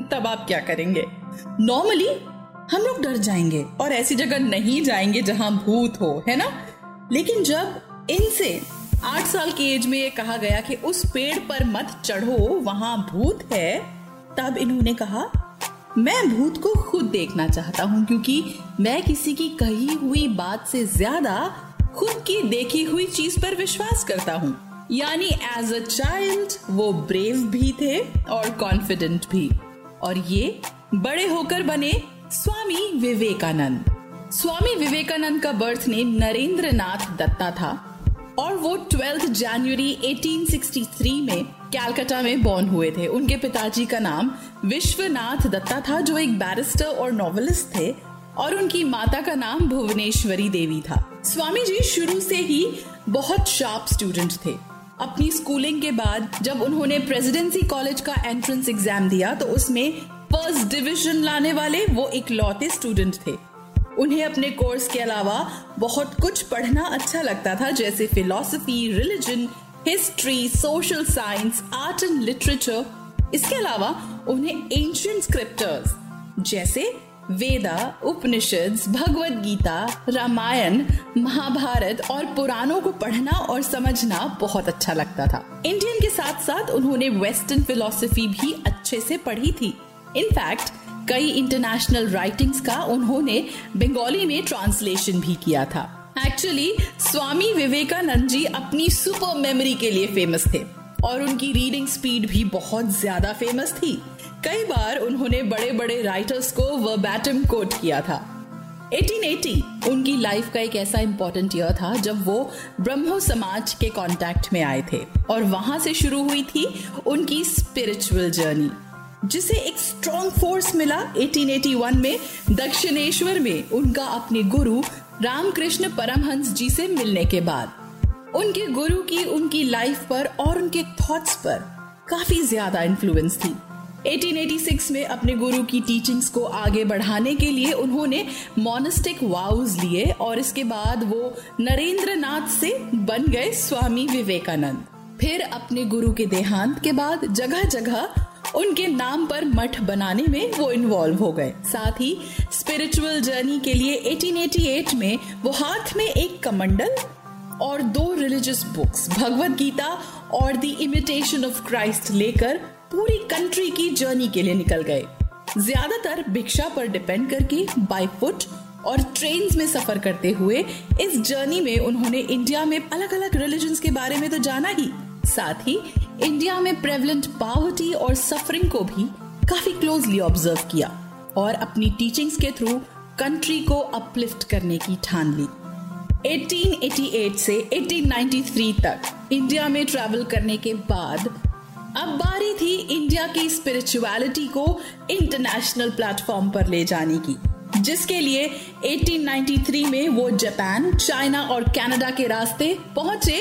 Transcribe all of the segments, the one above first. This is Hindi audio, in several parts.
तब आप क्या करेंगे? नॉर्मली हम लोग डर जाएँगे और ऐसी जगह नहीं जाएँगे जहाँ भूत हो, है ना? लेकिन जब इनसे आठ साल की एज में ये कहा गया कि उस पेड़ पर मत चढ़ो, वहाँ भूत है, तब इन्होंने कहा, मैं भूत को खुद देखना चाहता हूँ क्योंकि मैं किसी की कही हुई बात से ज़्यादा खुद की देखी हुई चीज़ पर विश्वास करता हूँ। यानी एज अ चाइल्ड वो ब्रेव भी थे और कॉन्फिडेंट भी। और ये बड़े होकर बने स्वामी विवेकानंद। स्वामी विवेकानंद का बर्थ नेम नरेंद्र नाथ दत्ता था और वो ट्वेल्थ जनवरी 1863 में कैलकाटा में बॉर्न हुए थे। उनके पिताजी का नाम विश्वनाथ दत्ता था, जो एक बैरिस्टर और नॉवलिस्ट थे और उनकी माता का नाम भुवनेश्वरी देवी था। स्वामी जी शुरू से ही बहुत शार्प स्टूडेंट थे। अपनी स्कूलिंग के बाद जब उन्होंने प्रेसिडेंसी कॉलेज का एंट्रेंस एग्ज़ाम दिया तो उसमें फ़र्स्ट डिवीज़न लाने वाले वो इकलौते स्टूडेंट थे। उन्हें अपने कोर्स के अलावा बहुत कुछ पढ़ना अच्छा लगता था, जैसे philosophy religion history social science art and literature इसके अलावा उन्हें एंशियंट स्क्रिप्टर्स जैसे वेदा उपनिषद भगवत गीता, रामायण, महाभारत और पुराणों को पढ़ना और समझना बहुत अच्छा लगता था। इंडियन के साथ साथ उन्होंने वेस्टर्न फिलोसफी भी अच्छे से पढ़ी थी। इनफैक्ट कई इंटरनेशनल राइटिंग्स का उन्होंने बंगाली में ट्रांसलेशन भी किया था। एक्चुअली स्वामी विवेकानंद जी अपनी सुपर मेमोरी के लिए फ़ेमस थे और उनकी रीडिंग स्पीड भी बहुत ज़्यादा फ़ेमस थी। कई बार उन्होंने बड़े बड़े राइटर्स को वर्बैटम कोट किया था। 1880 उनकी लाइफ का एक ऐसा इंपॉर्टेंट ईयर था जब वो ब्रह्मो समाज के कांटेक्ट में आए थे और वहाँ से शुरू हुई थी उनकी स्पिरिचुअल जर्नी जिसे एक स्ट्रॉन्ग फोर्स मिला 1881 में दक्षिणेश्वर में उनका अपने गुरु रामकृष्ण परमहंस जी से मिलने के बाद। उनके गुरु की उनकी लाइफ पर और उनके थॉट्स पर काफ़ी ज़्यादा इन्फ्लुएंस थी। 1886 में अपने गुरु की टीचिंग्स को आगे बढ़ाने के लिए उन्होंने मोनिस्टिक वाउज लिए और इसके बाद वो नरेंद्र से बन गए स्वामी विवेकानंद। फिर अपने गुरु के देहांत के बाद जगह जगह उनके नाम पर मठ बनाने में वो इन्वॉल्व हो गए। साथ ही स्पिरिचुअल जर्नी के लिए 1888 में वो हाथ में एक कमंडल और दो रिलीजियस बुक्स भगवत गीता और द इमिटेशन ऑफ़ क्राइस्ट लेकर पूरी कंट्री की जर्नी के लिए निकल गए। ज़्यादातर भिक्षा पर डिपेंड करके बाय फुट और ट्रेन में सफ़र करते हुए इस जर्नी में उन्होंने इंडिया में अलग अलग रिलीजन के बारे में तो जाना ही। साथ ही इंडिया में प्रेवलेंट पावर्टी और सफरिंग को भी काफ़ी क्लोजली ऑब्ज़र्व किया और अपनी टीचिंग्स के थ्रू कंट्री को अपलिफ्ट करने की ठान ली। 1888 से 1893 तक इंडिया में ट्रैवल करने के बाद अब बारी थी इंडिया की स्पिरिचुअलिटी को इंटरनेशनल प्लेटफॉर्म पर ले जाने की, जिसके लिए 1893 में वो जापान, चाइना और कनाडा के रास्ते पहुँचे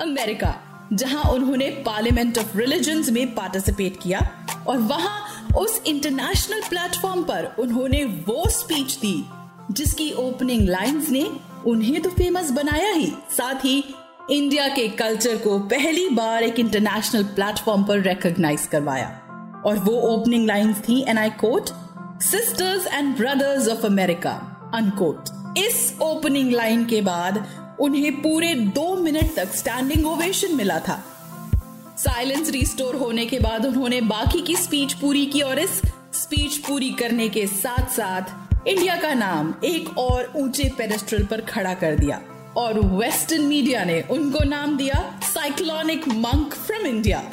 अमेरिका, जहाँ उन्होंने पार्लियामेंट ऑफ़ रिलीजन में पार्टिसिपेट किया और वहाँ उस इंटरनेशनल प्लेटफॉर्म पर उन्होंने वो स्पीच दी, जिसकी ओपनिंग लाइंस ने उन्हें तो फ़ेमस बनाया ही, साथ ही इंडिया के कल्चर को पहली बार एक इंटरनेशनल प्लेटफॉर्म पर रिकॉग्नाइज करवाया। और वो ओपनिंग लाइंस थी and I quote sisters and brothers of America unquote इस ओपनिंग लाइन के बाद उन्हें पूरे दो मिनट तक स्टैंडिंग ओवेशन मिला था। साइलेंस रिस्टोर होने के बाद उन्होंने बाकी की स्पीच पूरी की, और इस स्पीच पूरी करने के साथ साथ इंडिया का नाम एक और ऊँचे पेडेस्ट्रल पर खड़ा कर दिया। और वेस्टर्न मीडिया ने उनको नाम दिया साइक्लोनिक मंक फ्रॉम इंडिया।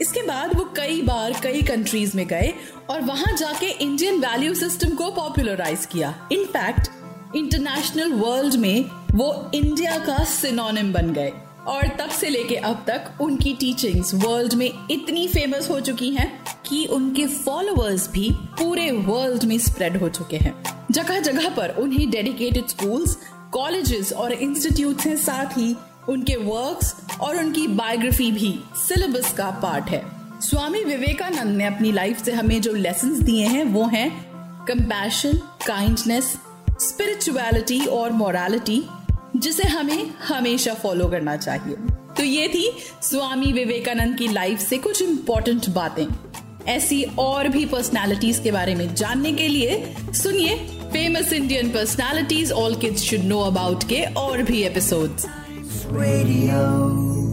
इसके बाद वो कई बार कई कंट्रीज़ में गए और वहाँ जाके इंडियन वैल्यू सिस्टम को पॉपुलराइज किया। इनफैक्ट, इंटरनेशनल वर्ल्ड में वो इंडिया का सिनोनिम बन गए। और तब से लेके अब तक उनकी टीचिंग्स वर्ल्ड में इतनी फ़ेमस हो चुकी हैं कि उनके फॉलोअर्स भी पूरे वर्ल्ड में स्प्रेड हो चुके हैं। जगह जगह पर उन्हें डेडिकेटेड स्कूल्स कॉलेजेस और इंस्टीट्यूट हैं, साथ ही उनके वर्क्स और उनकी बायोग्राफी भी सिलेबस का पार्ट है। स्वामी विवेकानंद ने अपनी लाइफ से हमें जो लेसन दिए हैं, वो हैं कंपैशन काइंडनेस स्पिरिचुअलिटी और मोरालिटी जिसे हमें हमेशा फॉलो करना चाहिए। तो ये थी स्वामी विवेकानंद की लाइफ से कुछ इंपॉर्टेंट बातें। ऐसी और भी पर्सनालिटीज के बारे में जानने के लिए सुनिए famous Indian personalities all kids should know about के और भी Radio.